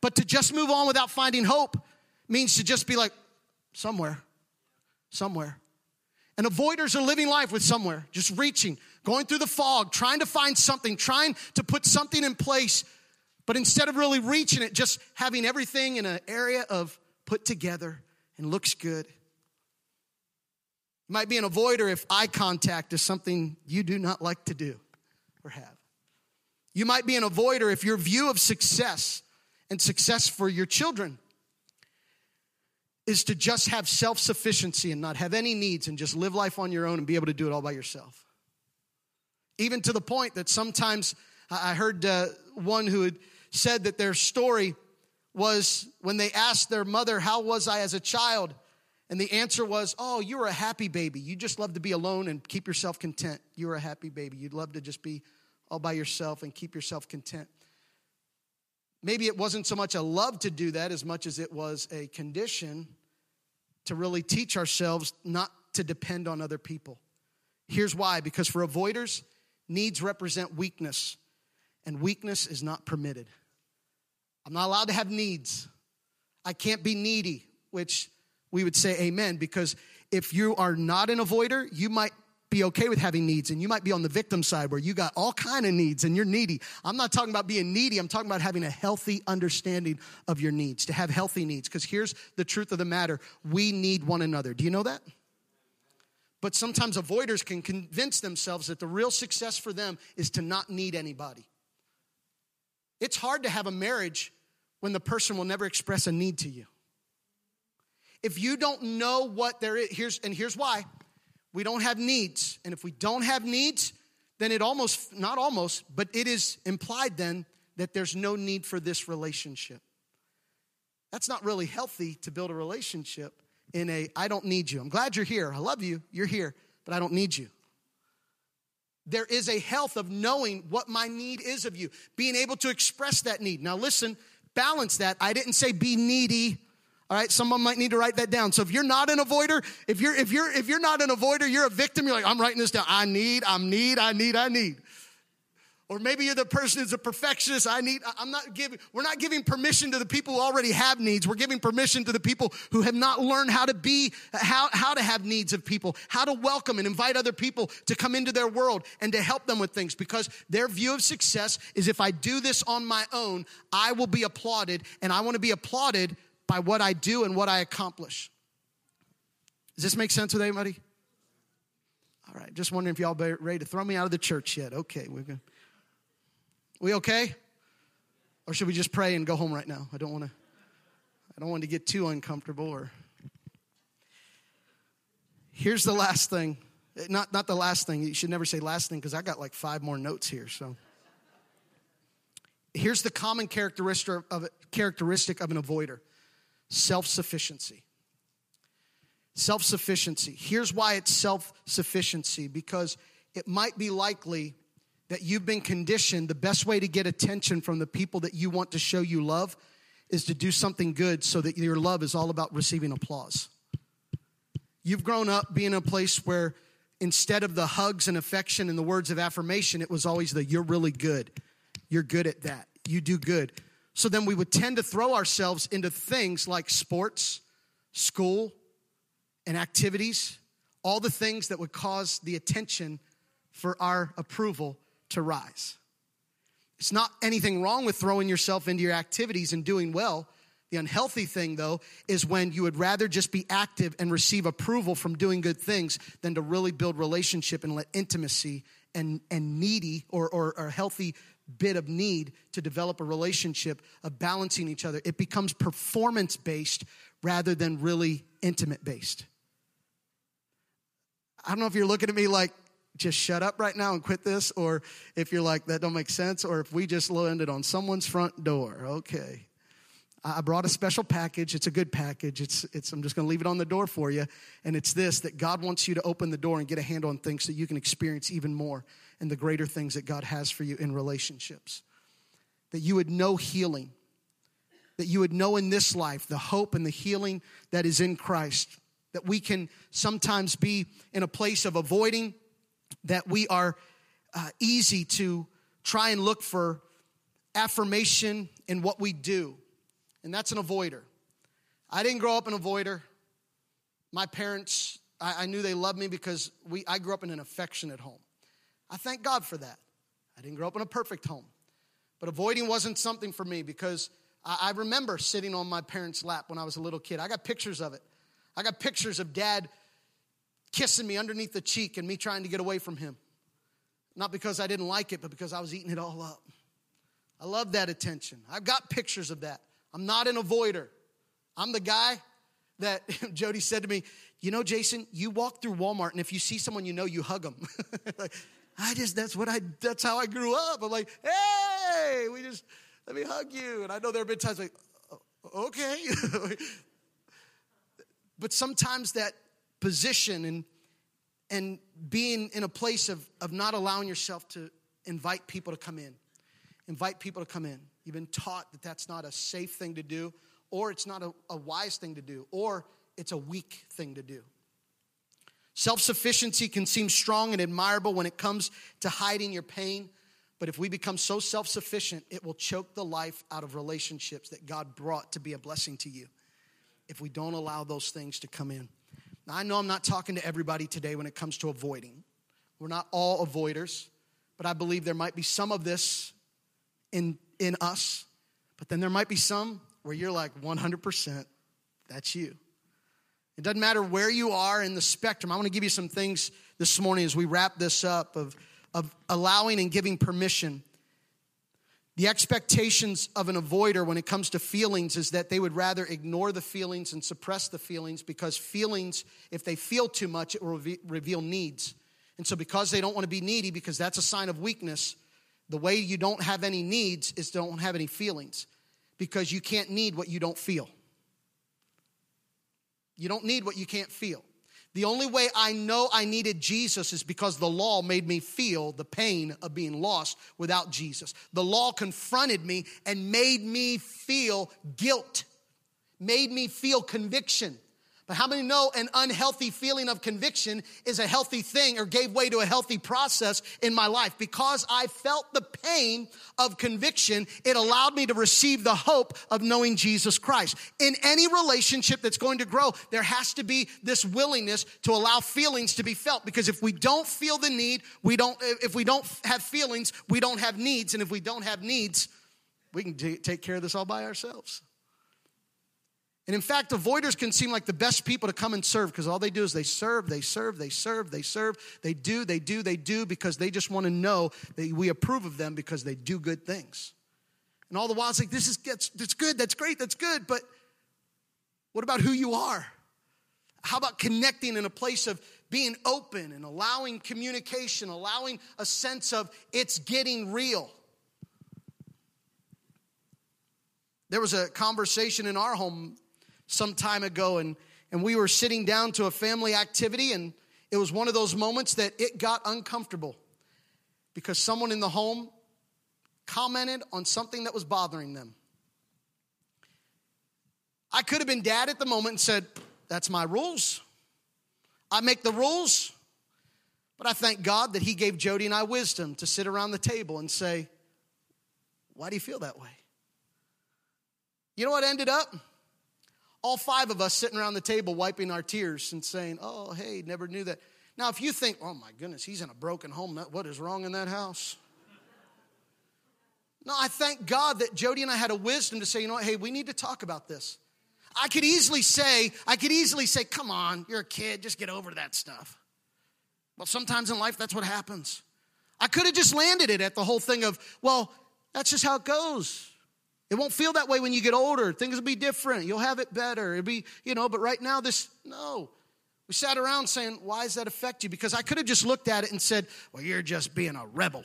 But to just move on without finding hope means to just be like, somewhere, somewhere. And avoiders are living life with somewhere, just reaching, going through the fog, trying to find something, trying to put something in place. But instead of really reaching it, just having everything in an area of put together and looks good. You might be an avoider if eye contact is something you do not like to do or have. You might be an avoider if your view of success and success for your children is to just have self sufficiency and not have any needs and just live life on your own and be able to do it all by yourself. Even to the point that sometimes I heard uh, one who had said that their story was when they asked their mother, How was I as a child? And the answer was, Oh, you were a happy baby. You just love to be alone and keep yourself content. You were a happy baby. You'd love to just be all by yourself and keep yourself content. Maybe it wasn't so much a love to do that as much as it was a condition to really teach ourselves not to depend on other people. Here's why because for avoiders, needs represent weakness, and weakness is not permitted. I'm not allowed to have needs. I can't be needy, which we would say amen because if you are not an avoider, you might be okay with having needs and you might be on the victim side where you got all kind of needs and you're needy. I'm not talking about being needy i'm talking about having a healthy understanding of your needs to have healthy needs. Because here's the truth of the matter we need one another. Do you know that? But sometimes avoiders can convince themselves that the real success for them is to not need anybody. It's hard to have a marriage when the person will never express a need to you if you don't know what there is, here's, and here's why we don't have needs. And if we don't have needs, then it almost, not almost, but it is implied then that there's no need for this relationship. That's not really healthy to build a relationship in a I don't need you. I'm glad you're here. I love you. You're here, but I don't need you. There is a health of knowing what my need is of you, being able to express that need. Now, listen, balance that. I didn't say be needy. All right, someone might need to write that down. So if you're not an avoider, if you're if you're if you're not an avoider, you're a victim. You're like, I'm writing this down. I need, I'm need, I need, I need. Or maybe you're the person who's a perfectionist. I need, I'm not giving, we're not giving permission to the people who already have needs. We're giving permission to the people who have not learned how to be, how, how to have needs of people, how to welcome and invite other people to come into their world and to help them with things because their view of success is if I do this on my own, I will be applauded and I want to be applauded by what I do and what I accomplish. Does this make sense with anybody? All right, just wondering if y'all ready to throw me out of the church yet. Okay, we're good. We okay? Or should we just pray and go home right now? I don't want to I don't want to get too uncomfortable or Here's the last thing. Not not the last thing. You should never say last thing because I got like five more notes here, so Here's the common characteristic of characteristic of an avoider. Self-sufficiency. Self-sufficiency. Here's why it's self-sufficiency because it might be likely that you've been conditioned, the best way to get attention from the people that you want to show you love is to do something good so that your love is all about receiving applause. You've grown up being in a place where instead of the hugs and affection and the words of affirmation, it was always the you're really good. You're good at that. You do good. So then we would tend to throw ourselves into things like sports, school, and activities, all the things that would cause the attention for our approval to rise. It's not anything wrong with throwing yourself into your activities and doing well. The unhealthy thing, though, is when you would rather just be active and receive approval from doing good things than to really build relationship and let intimacy and, and needy or, or, or healthy bit of need to develop a relationship of balancing each other. It becomes performance based rather than really intimate based. I don't know if you're looking at me like, just shut up right now and quit this, or if you're like, that don't make sense, or if we just landed on someone's front door. Okay. I brought a special package. It's a good package. It's, it's, I'm just going to leave it on the door for you. And it's this that God wants you to open the door and get a hand on things so you can experience even more and the greater things that God has for you in relationships. That you would know healing, that you would know in this life the hope and the healing that is in Christ. That we can sometimes be in a place of avoiding that we are uh, easy to try and look for affirmation in what we do. And that's an avoider. I didn't grow up an avoider. My parents, I, I knew they loved me because we, I grew up in an affectionate home. I thank God for that. I didn't grow up in a perfect home. But avoiding wasn't something for me because I, I remember sitting on my parents' lap when I was a little kid. I got pictures of it. I got pictures of dad kissing me underneath the cheek and me trying to get away from him. Not because I didn't like it, but because I was eating it all up. I love that attention. I've got pictures of that. I'm not an avoider. I'm the guy that Jody said to me, You know, Jason, you walk through Walmart and if you see someone you know, you hug them. like, I just, that's what I, that's how I grew up. I'm like, Hey, we just, let me hug you. And I know there have been times like, Okay. but sometimes that position and and being in a place of, of not allowing yourself to invite people to come in invite people to come in. You've been taught that that's not a safe thing to do or it's not a, a wise thing to do or it's a weak thing to do. Self-sufficiency can seem strong and admirable when it comes to hiding your pain but if we become so self-sufficient it will choke the life out of relationships that god brought to be a blessing to you if we don't allow those things to come in. Now, I know I'm not talking to everybody today when it comes to avoiding. We're not all avoiders, but I believe there might be some of this in, in us, but then there might be some where you're like 100%, that's you. It doesn't matter where you are in the spectrum. I want to give you some things this morning as we wrap this up of, of allowing and giving permission the expectations of an avoider when it comes to feelings is that they would rather ignore the feelings and suppress the feelings because feelings, if they feel too much, it will reveal needs. And so, because they don't want to be needy, because that's a sign of weakness, The way you don't have any needs is don't have any feelings because you can't need what you don't feel. You don't need what you can't feel. The only way I know I needed Jesus is because the law made me feel the pain of being lost without Jesus. The law confronted me and made me feel guilt, made me feel conviction. But how many know an unhealthy feeling of conviction is a healthy thing or gave way to a healthy process in my life? Because I felt the pain of conviction, it allowed me to receive the hope of knowing Jesus Christ. In any relationship that's going to grow, there has to be this willingness to allow feelings to be felt. Because if we don't feel the need, we don't, if we don't have feelings, we don't have needs. And if we don't have needs, we can t- take care of this all by ourselves. And in fact, avoiders can seem like the best people to come and serve because all they do is they serve, they serve, they serve, they serve, they do, they do, they do because they just want to know that we approve of them because they do good things. And all the while it's like, this is that's, that's good, that's great, that's good, but what about who you are? How about connecting in a place of being open and allowing communication, allowing a sense of it's getting real? There was a conversation in our home some time ago, and, and we were sitting down to a family activity, and it was one of those moments that it got uncomfortable because someone in the home commented on something that was bothering them. I could have been dad at the moment and said, That's my rules. I make the rules. But I thank God that He gave Jody and I wisdom to sit around the table and say, Why do you feel that way? You know what ended up? All five of us sitting around the table wiping our tears and saying, Oh, hey, never knew that. Now, if you think, Oh my goodness, he's in a broken home, what is wrong in that house? No, I thank God that Jody and I had a wisdom to say, you know what, hey, we need to talk about this. I could easily say, I could easily say, come on, you're a kid, just get over that stuff. Well, sometimes in life, that's what happens. I could have just landed it at the whole thing of, well, that's just how it goes. It won't feel that way when you get older. Things will be different. You'll have it better. It'll be, you know, but right now, this, no. We sat around saying, why does that affect you? Because I could have just looked at it and said, well, you're just being a rebel.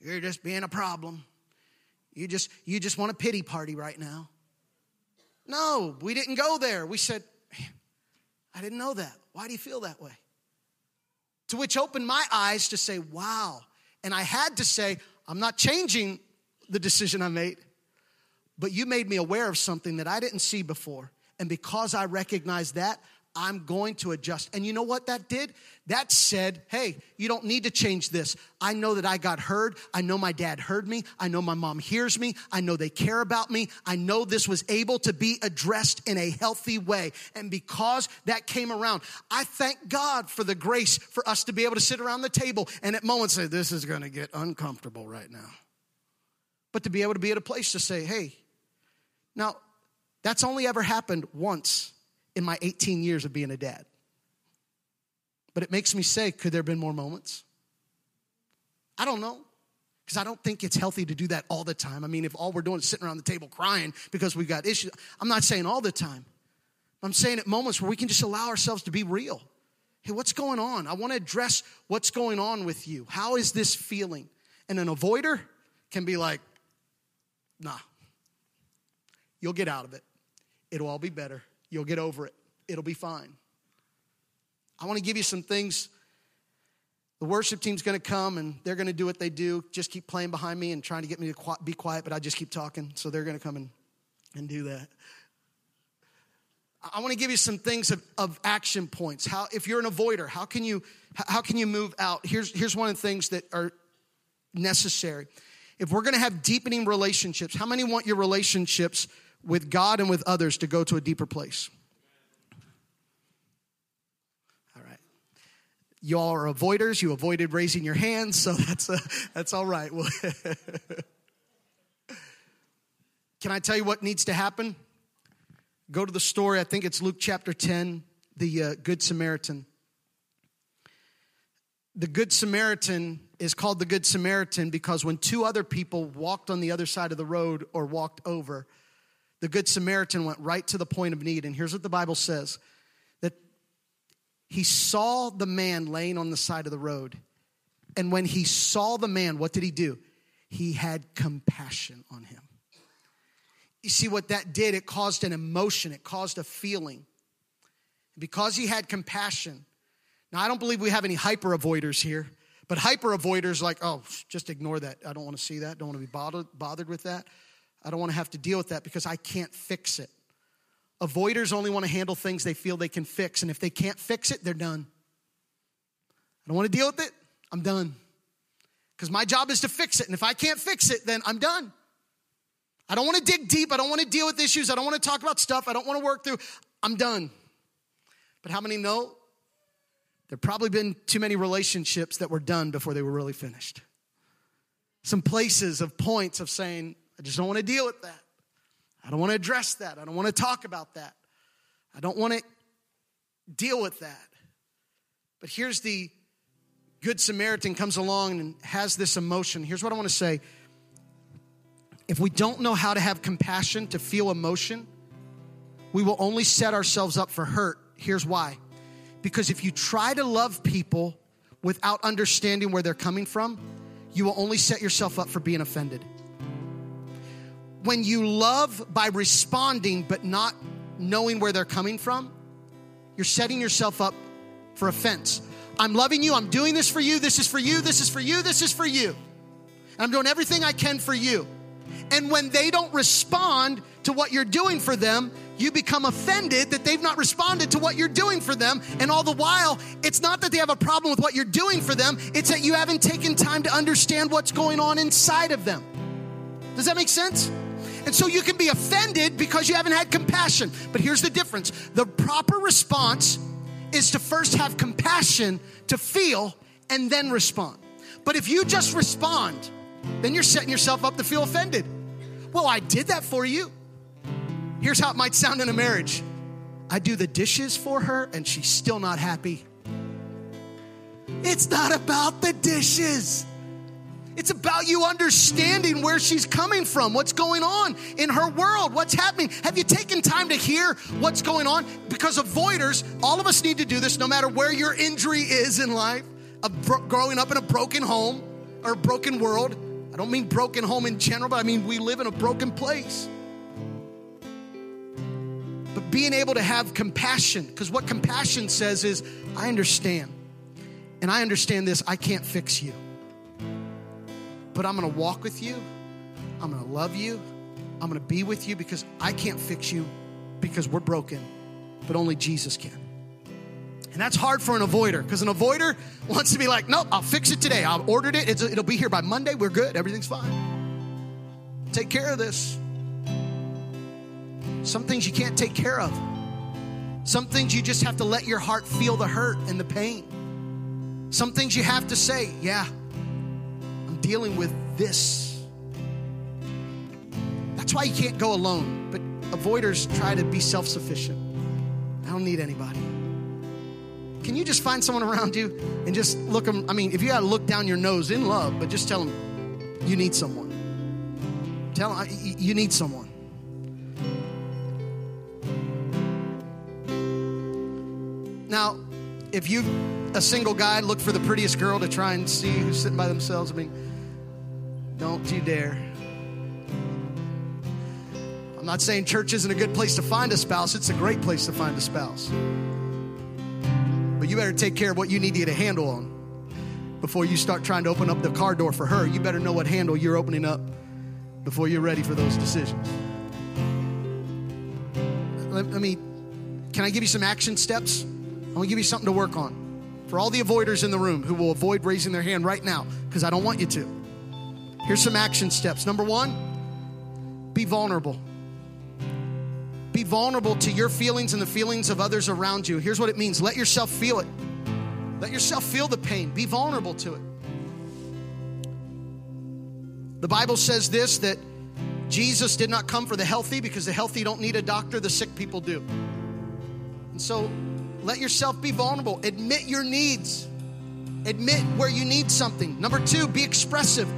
You're just being a problem. You just, you just want a pity party right now. No, we didn't go there. We said, I didn't know that. Why do you feel that way? To which opened my eyes to say, wow. And I had to say, I'm not changing the decision I made. But you made me aware of something that I didn't see before. And because I recognize that, I'm going to adjust. And you know what that did? That said, hey, you don't need to change this. I know that I got heard. I know my dad heard me. I know my mom hears me. I know they care about me. I know this was able to be addressed in a healthy way. And because that came around, I thank God for the grace for us to be able to sit around the table and at moments say, this is going to get uncomfortable right now but to be able to be at a place to say, hey, now that's only ever happened once in my 18 years of being a dad. But it makes me say, could there have been more moments? I don't know. Because I don't think it's healthy to do that all the time. I mean, if all we're doing is sitting around the table crying because we've got issues, I'm not saying all the time. I'm saying at moments where we can just allow ourselves to be real. Hey, what's going on? I want to address what's going on with you. How is this feeling? And an avoider can be like, Nah. You'll get out of it. It'll all be better. You'll get over it. It'll be fine. I want to give you some things. The worship team's going to come and they're going to do what they do. Just keep playing behind me and trying to get me to be quiet, but I just keep talking. So they're going to come and, and do that. I want to give you some things of, of action points. How, if you're an avoider, how can you, how can you move out? Here's, here's one of the things that are necessary if we're going to have deepening relationships, how many want your relationships with God and with others to go to a deeper place? All right. Y'all are avoiders. You avoided raising your hands, so that's, uh, that's all right. Can I tell you what needs to happen? Go to the story, I think it's Luke chapter 10, the uh, Good Samaritan. The Good Samaritan is called the Good Samaritan because when two other people walked on the other side of the road or walked over, the Good Samaritan went right to the point of need. And here's what the Bible says that he saw the man laying on the side of the road And when he saw the man, what did he do? He had compassion on him. You see what that did? It caused an emotion, it caused a feeling. Because he had compassion. Now, I don't believe we have any hyper avoiders here, but hyper avoiders like, oh, just ignore that. I don't want to see that. Don't want to be bothered, bothered with that. I don't want to have to deal with that because I can't fix it. Avoiders only want to handle things they feel they can fix, and if they can't fix it, they're done. I don't want to deal with it. I'm done. Because my job is to fix it. And if I can't fix it, then I'm done. I don't want to dig deep. I don't want to deal with issues. I don't want to talk about stuff. I don't want to work through. I'm done. But how many know? There probably been too many relationships that were done before they were really finished. Some places of points of saying, I just don't want to deal with that. I don't want to address that. I don't want to talk about that. I don't want to deal with that. But here's the Good Samaritan comes along and has this emotion. Here's what I want to say if we don't know how to have compassion, to feel emotion, we will only set ourselves up for hurt. Here's why. Because if you try to love people without understanding where they're coming from, you will only set yourself up for being offended. When you love by responding but not knowing where they're coming from, you're setting yourself up for offense. I'm loving you. I'm doing this for you. This is for you. This is for you. This is for you. And I'm doing everything I can for you. And when they don't respond to what you're doing for them, you become offended that they've not responded to what you're doing for them. And all the while, it's not that they have a problem with what you're doing for them, it's that you haven't taken time to understand what's going on inside of them. Does that make sense? And so you can be offended because you haven't had compassion. But here's the difference the proper response is to first have compassion to feel and then respond. But if you just respond, then you're setting yourself up to feel offended. Well, I did that for you. Here's how it might sound in a marriage I do the dishes for her and she's still not happy. It's not about the dishes. It's about you understanding where she's coming from, what's going on in her world, what's happening. Have you taken time to hear what's going on? Because avoiders, all of us need to do this no matter where your injury is in life, bro- growing up in a broken home or a broken world. I don't mean broken home in general, but I mean we live in a broken place. But being able to have compassion, because what compassion says is, I understand. And I understand this, I can't fix you. But I'm gonna walk with you, I'm gonna love you, I'm gonna be with you because I can't fix you because we're broken, but only Jesus can. And that's hard for an avoider because an avoider wants to be like, nope, I'll fix it today. I've ordered it. It's, it'll be here by Monday. We're good. Everything's fine. Take care of this. Some things you can't take care of. Some things you just have to let your heart feel the hurt and the pain. Some things you have to say, yeah, dealing with this. That's why you can't go alone. But avoiders try to be self sufficient. I don't need anybody. Can you just find someone around you and just look them? I mean, if you got to look down your nose in love, but just tell them you need someone. Tell uh, them you need someone. Now, if you, a single guy, look for the prettiest girl to try and see who's sitting by themselves, I mean, don't you dare. I'm not saying church isn't a good place to find a spouse, it's a great place to find a spouse. But you better take care of what you need to get a handle on before you start trying to open up the car door for her. You better know what handle you're opening up before you're ready for those decisions. Let, let me, can I give you some action steps? I'm gonna give you something to work on. For all the avoiders in the room who will avoid raising their hand right now, because I don't want you to. Here's some action steps. Number one, be vulnerable. Be vulnerable to your feelings and the feelings of others around you. Here's what it means let yourself feel it. Let yourself feel the pain. Be vulnerable to it. The Bible says this that Jesus did not come for the healthy because the healthy don't need a doctor, the sick people do. And so let yourself be vulnerable. Admit your needs. Admit where you need something. Number two, be expressive.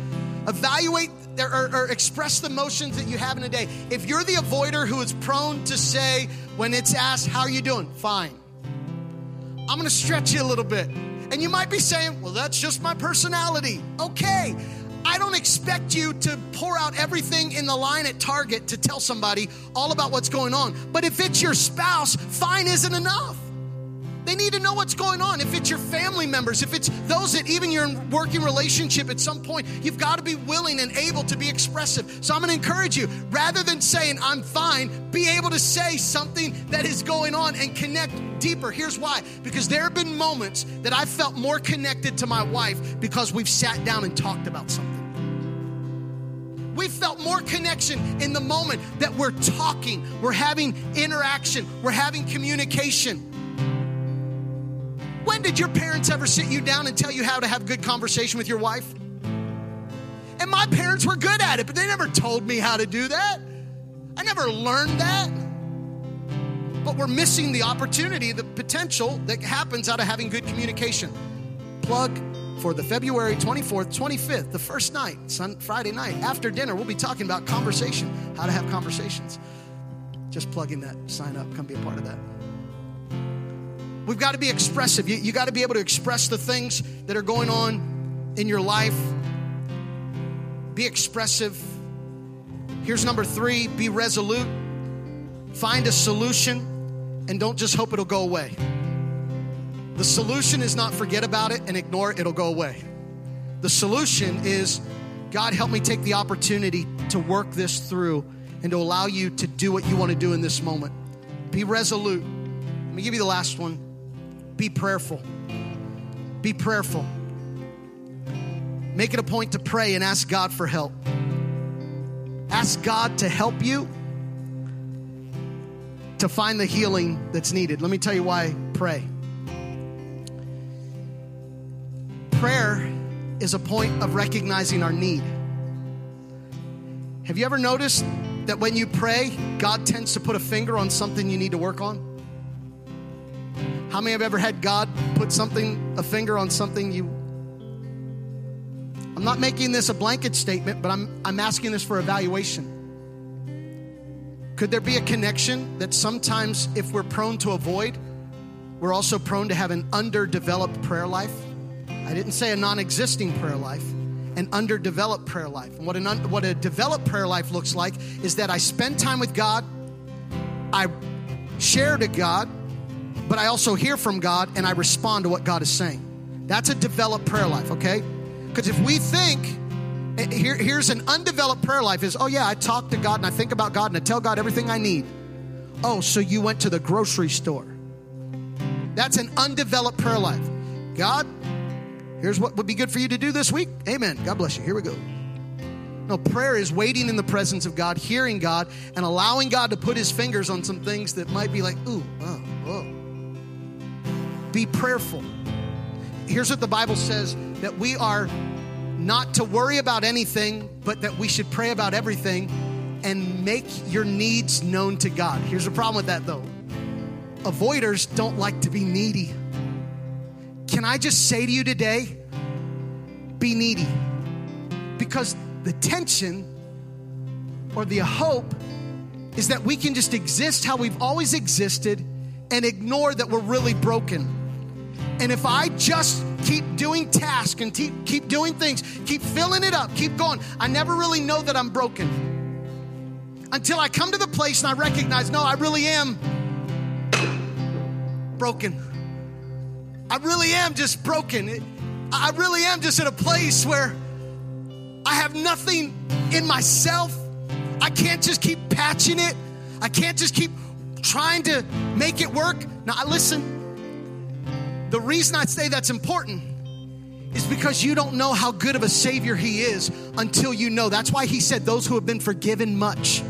Evaluate or, or, express the emotions that you have in a day. If you're the avoider who is prone to say, when it's asked, How are you doing? Fine. I'm gonna stretch you a little bit. And you might be saying, well, that's just my personality. Okay. I don't expect you to pour out everything in the line at Target to tell somebody all about what's going on. But if it's your spouse, fine isn't enough. They need to know what's going on. If it's your family members, if it's those that even you're in working relationship at some point, you've got to be willing and able to be expressive. So I'm going to encourage you, rather than saying I'm fine, be able to say something that is going on and connect deeper. Here's why. Because there have been moments that I felt more connected to my wife because we've sat down and talked about something. We felt more connection in the moment that we're talking, we're having interaction, we're having communication. When did your parents ever sit you down and tell you how to have good conversation with your wife? And my parents were good at it, but they never told me how to do that. I never learned that. But we're missing the opportunity, the potential that happens out of having good communication. Plug for the February 24th, 25th, the first night, Sun, Friday night, after dinner, we'll be talking about conversation, how to have conversations. Just plug in that, sign up, come be a part of that. We've got to be expressive. You, you got to be able to express the things that are going on in your life. Be expressive. Here's number three be resolute. Find a solution and don't just hope it'll go away. The solution is not forget about it and ignore it, it'll go away. The solution is God, help me take the opportunity to work this through and to allow you to do what you want to do in this moment. Be resolute. Let me give you the last one. Be prayerful. Be prayerful. Make it a point to pray and ask God for help. Ask God to help you to find the healing that's needed. Let me tell you why pray. Prayer is a point of recognizing our need. Have you ever noticed that when you pray, God tends to put a finger on something you need to work on? How many have ever had God put something, a finger on something you? I'm not making this a blanket statement, but I'm, I'm asking this for evaluation. Could there be a connection that sometimes, if we're prone to avoid, we're also prone to have an underdeveloped prayer life? I didn't say a non existing prayer life, an underdeveloped prayer life. And what, an un, what a developed prayer life looks like is that I spend time with God, I share to God, but I also hear from God and I respond to what God is saying. That's a developed prayer life, okay? Because if we think, eh, here, here's an undeveloped prayer life is, oh yeah, I talk to God and I think about God and I tell God everything I need. Oh, so you went to the grocery store. That's an undeveloped prayer life. God, here's what would be good for you to do this week. Amen. God bless you. Here we go. No, prayer is waiting in the presence of God, hearing God, and allowing God to put his fingers on some things that might be like, ooh, oh. Be prayerful. Here's what the Bible says that we are not to worry about anything, but that we should pray about everything and make your needs known to God. Here's the problem with that though avoiders don't like to be needy. Can I just say to you today, be needy? Because the tension or the hope is that we can just exist how we've always existed and ignore that we're really broken. And if I just keep doing tasks and keep, keep doing things, keep filling it up, keep going, I never really know that I'm broken. Until I come to the place and I recognize, no, I really am broken. I really am just broken. I really am just at a place where I have nothing in myself. I can't just keep patching it. I can't just keep trying to make it work. Now, listen, the reason I say that's important is because you don't know how good of a Savior He is until you know. That's why He said, Those who have been forgiven much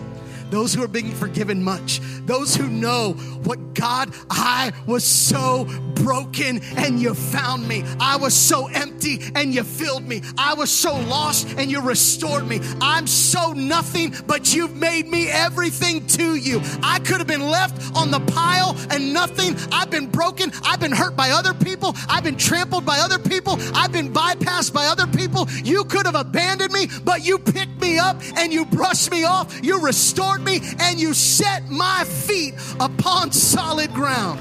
those who are being forgiven much, those who know what God, I was so broken and you found me. I was so empty and you filled me. I was so lost and you restored me. I'm so nothing, but you've made me everything to you. I could have been left on the pile and nothing. I've been broken. I've been hurt by other people. I've been trampled by other people. I've been bypassed by other people. You could have abandoned me, but you picked me up and you brushed me off. You restored me and you set my feet upon solid ground.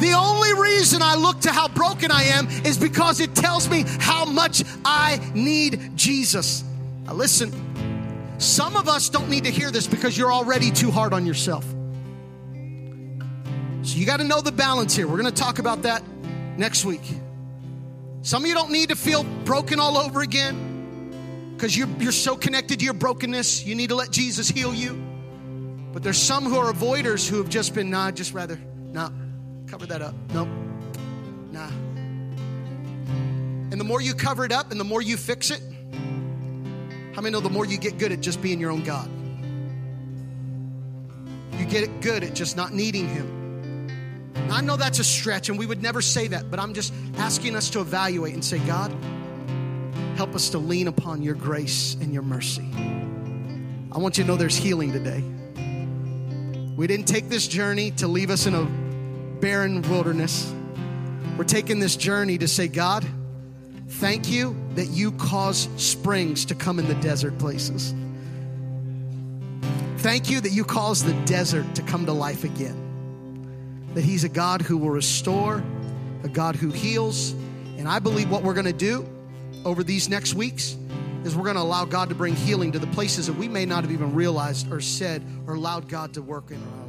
The only reason I look to how broken I am is because it tells me how much I need Jesus. Now, listen, some of us don't need to hear this because you're already too hard on yourself. So you got to know the balance here. We're going to talk about that next week. Some of you don't need to feel broken all over again because you're, you're so connected to your brokenness. You need to let Jesus heal you. But there's some who are avoiders who have just been, nah, just rather, nah, cover that up. Nope, nah. And the more you cover it up and the more you fix it, how many know the more you get good at just being your own God? You get good at just not needing Him. Now, I know that's a stretch, and we would never say that, but I'm just asking us to evaluate and say, God, help us to lean upon your grace and your mercy. I want you to know there's healing today. We didn't take this journey to leave us in a barren wilderness. We're taking this journey to say, God, thank you that you cause springs to come in the desert places. Thank you that you cause the desert to come to life again. That He's a God who will restore, a God who heals. And I believe what we're going to do over these next weeks is we're going to allow God to bring healing to the places that we may not have even realized or said or allowed God to work in our